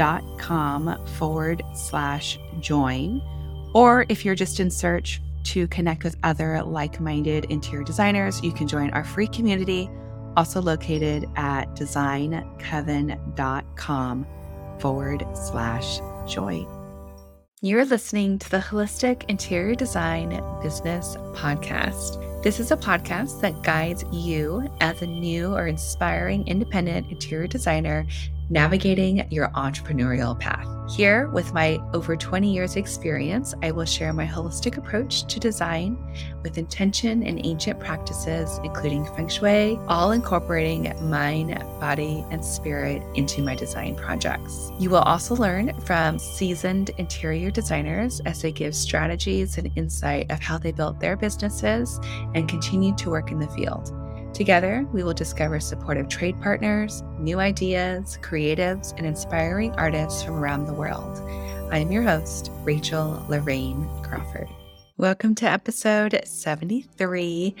designcoven.com forward slash join. Or if you're just in search to connect with other like minded interior designers, you can join our free community, also located at designcoven.com forward slash join. You're listening to the Holistic Interior Design Business Podcast. This is a podcast that guides you as a new or inspiring independent interior designer navigating your entrepreneurial path. Here, with my over 20 years' experience, I will share my holistic approach to design with intention and ancient practices, including feng shui, all incorporating mind, body, and spirit into my design projects. You will also learn from seasoned interior designers as they give strategies and insight of how they built their businesses and continue to work in the field. Together, we will discover supportive trade partners, new ideas, creatives, and inspiring artists from around the world. I am your host, Rachel Larraine Crawford. Welcome to episode 73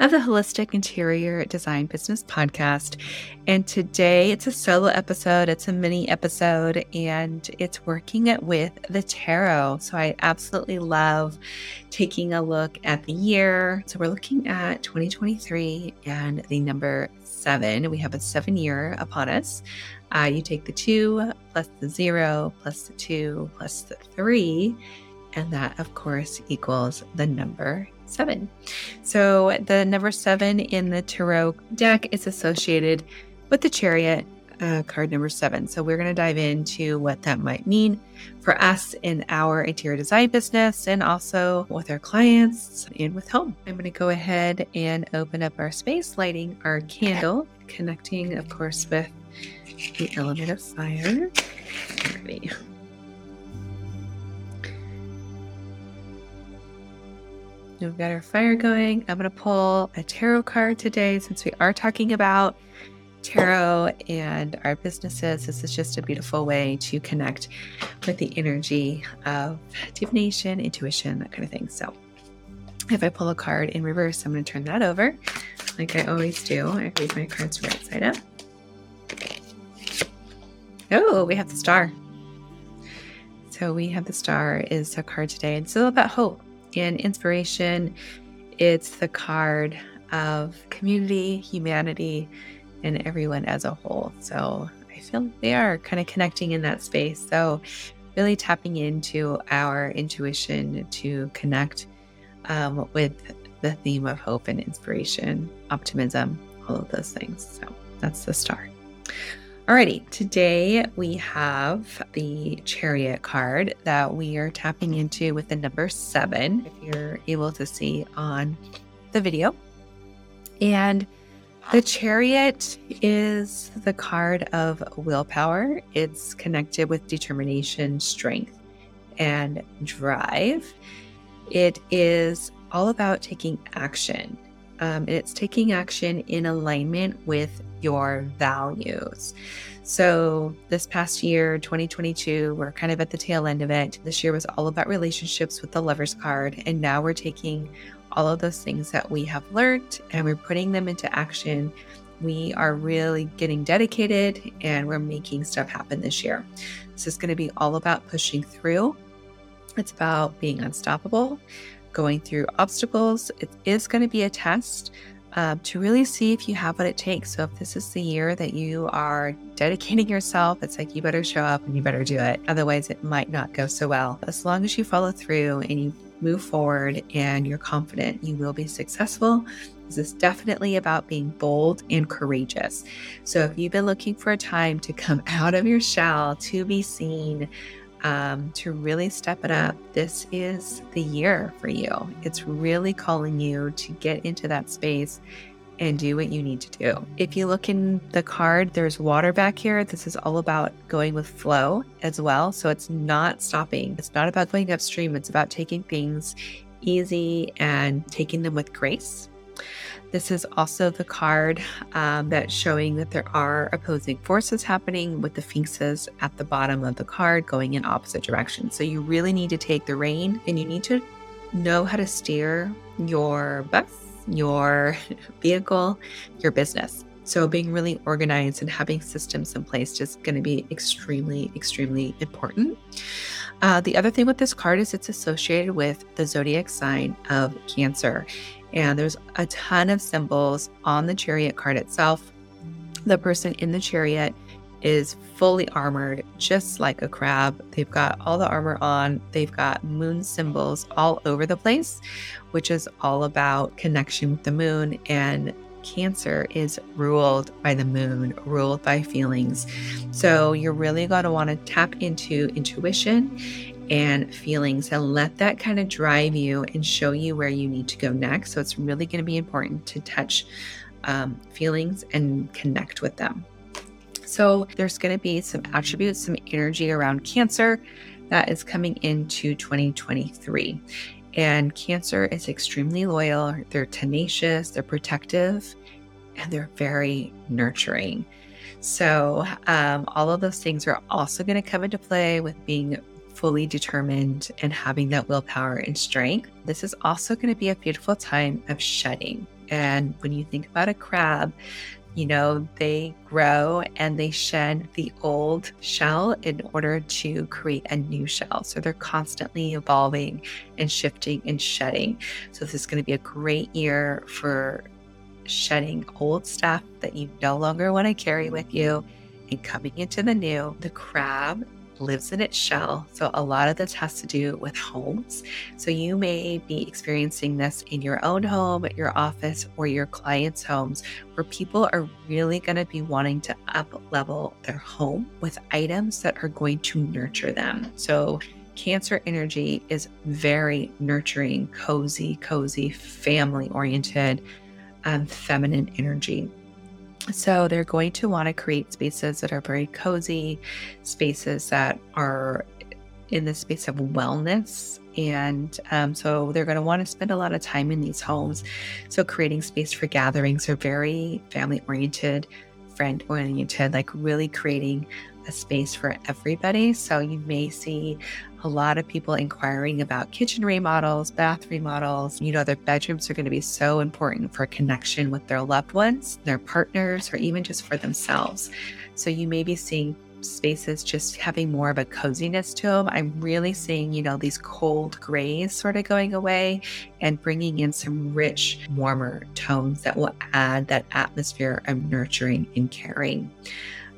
of the Holistic Interior Design Business Podcast. And today it's a solo episode, it's a mini episode, and it's working it with the tarot. So I absolutely love taking a look at the year. So we're looking at 2023 and the number seven. We have a seven year upon us. Uh, you take the two plus the zero plus the two plus the three. And that, of course, equals the number seven. So the number seven in the tarot deck is associated with the chariot uh, card number seven. So we're going to dive into what that might mean for us in our interior design business and also with our clients and with home. I'm going to go ahead and open up our space, lighting our candle, connecting, of course, with the element of fire. We've got our fire going. I'm going to pull a tarot card today since we are talking about tarot and our businesses. This is just a beautiful way to connect with the energy of divination, intuition, that kind of thing. So, if I pull a card in reverse, I'm going to turn that over like I always do. I read my cards right side up. Oh, we have the star. So we have the star is a card today. It's all about hope and inspiration. It's the card of community, humanity, and everyone as a whole. So I feel like they are kind of connecting in that space. So really tapping into our intuition to connect um, with the theme of hope and inspiration, optimism, all of those things. So that's the star. Alrighty, today we have the chariot card that we are tapping into with the number seven, if you're able to see on the video. And the chariot is the card of willpower. It's connected with determination, strength, and drive. It is all about taking action. Um, it's taking action in alignment with your values. So, this past year, 2022, we're kind of at the tail end of it. This year was all about relationships with the Lover's card. And now we're taking all of those things that we have learned and we're putting them into action. We are really getting dedicated and we're making stuff happen this year. This is going to be all about pushing through. It's about being unstoppable, going through obstacles. It is going to be a test uh, to really see if you have what it takes. So, if this is the year that you are dedicating yourself, it's like you better show up and you better do it. Otherwise, it might not go so well. As long as you follow through and you move forward and you're confident, you will be successful. This is definitely about being bold and courageous. So, if you've been looking for a time to come out of your shell, to be seen, um, to really step it up, this is the year for you. It's really calling you to get into that space and do what you need to do. If you look in the card, there's water back here. This is all about going with flow as well. So it's not stopping. It's not about going upstream. It's about taking things easy and taking them with grace. This is also the card um, that's showing that there are opposing forces happening with the sphinxes at the bottom of the card going in opposite directions. So you really need to take the rein and you need to know how to steer your bus, your vehicle, your business. So being really organized and having systems in place is going to be extremely, extremely important. Uh, the other thing with this card is it's associated with the zodiac sign of Cancer. And there's a ton of symbols on the chariot card itself. The person in the chariot is fully armored, just like a crab. They've got all the armor on, they've got moon symbols all over the place, which is all about connection with the moon. And Cancer is ruled by the moon, ruled by feelings. So you're really going to want to tap into intuition and feelings and let that kind of drive you and show you where you need to go next. So it's really going to be important to touch um, feelings and connect with them. So there's going to be some attributes, some energy around Cancer that is coming into 2023. And Cancer is extremely loyal, they're tenacious, they're protective, and they're very nurturing. So, um, all of those things are also going to come into play with being fully determined and having that willpower and strength. This is also going to be a beautiful time of shedding. And when you think about a crab, you know, they grow and they shed the old shell in order to create a new shell. So they're constantly evolving and shifting and shedding. So this is going to be a great year for shedding old stuff that you no longer want to carry with you and coming into the new. The crab lives in its shell. So, a lot of this has to do with homes. So, you may be experiencing this in your own home, your office, or your clients' homes, where people are really going to be wanting to up level their home with items that are going to nurture them. So, Cancer energy is very nurturing, cozy, cozy, family oriented, um, feminine energy. So they're going to want to create spaces that are very cozy, spaces that are in the space of wellness. And um, so they're going to want to spend a lot of time in these homes. So creating space for gatherings are very family oriented, friend oriented, like really creating a space for everybody. So you may see a lot of people inquiring about kitchen remodels, bath remodels. You know, their bedrooms are going to be so important for connection with their loved ones, their partners, or even just for themselves. So you may be seeing spaces just having more of a coziness to them. I'm really seeing, you know, these cold grays sort of going away and bringing in some rich, warmer tones that will add that atmosphere of nurturing and caring.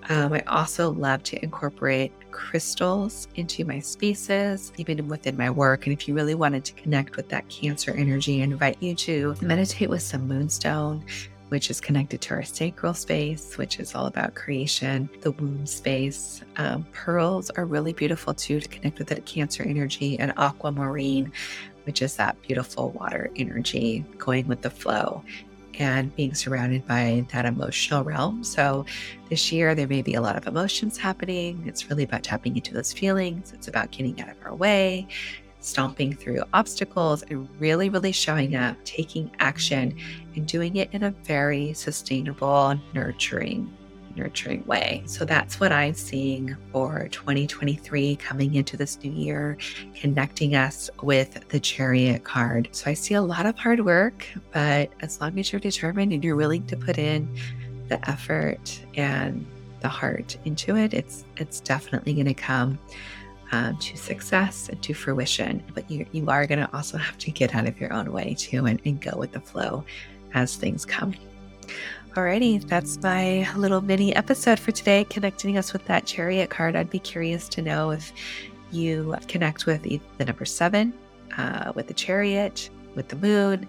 Um, I also love to incorporate crystals into my spaces, even within my work. And if you really wanted to connect with that Cancer energy, I invite you to meditate with some moonstone, which is connected to our sacral space, which is all about creation, the womb space. Um, pearls are really beautiful too to connect with that Cancer energy, and aquamarine, which is that beautiful water energy going with the flow and being surrounded by that emotional realm. So, this year, there may be a lot of emotions happening. It's really about tapping into those feelings, it's about getting out of our way, stomping through obstacles, and really, really showing up, taking action, and doing it in a very sustainable, and nurturing nurturing way. So that's what I'm seeing for 2023 coming into this new year, connecting us with the chariot card. So I see a lot of hard work, but as long as you're determined and you're willing to put in the effort and the heart into it, it's it's definitely going to come um, to success and to fruition. But you you are going to also have to get out of your own way too and, and go with the flow as things come. Alrighty, that's my little mini episode for today, connecting us with that chariot card. I'd be curious to know if you connect with the number seven, uh, with the chariot, with the moon,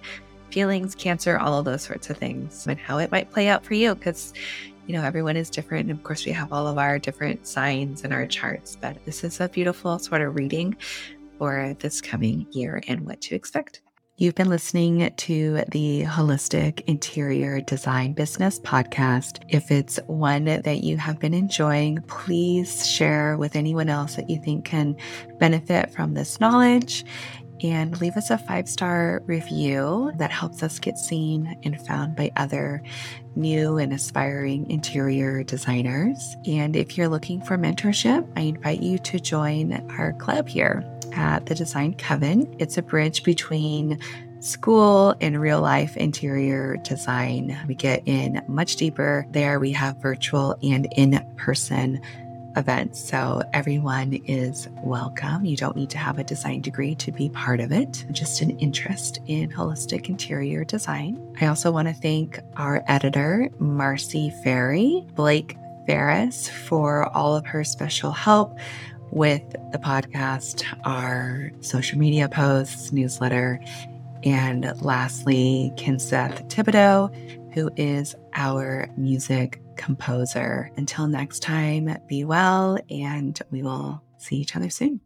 feelings, cancer, all of those sorts of things, and how it might play out for you. Because, you know, everyone is different. And of course, we have all of our different signs in our charts, but this is a beautiful sort of reading for this coming year and what to expect. You've been listening to the Holistic Interior Design Business podcast. If it's one that you have been enjoying, please share with anyone else that you think can benefit from this knowledge and leave us a five star review that helps us get seen and found by other new and aspiring interior designers. And if you're looking for mentorship, I invite you to join our club here at the Design Coven. It's a bridge between school and real life interior design. We get in much deeper there. We have virtual and in person events. So everyone is welcome. You don't need to have a design degree to be part of it, just an interest in holistic interior design. I also want to thank our editor, Marcy Ferry, Blake Ferris, for all of her special help with the podcast, our social media posts, newsletter, and lastly, Kinseth Thibodeau, who is our music composer. Until next time, be well, and we will see each other soon.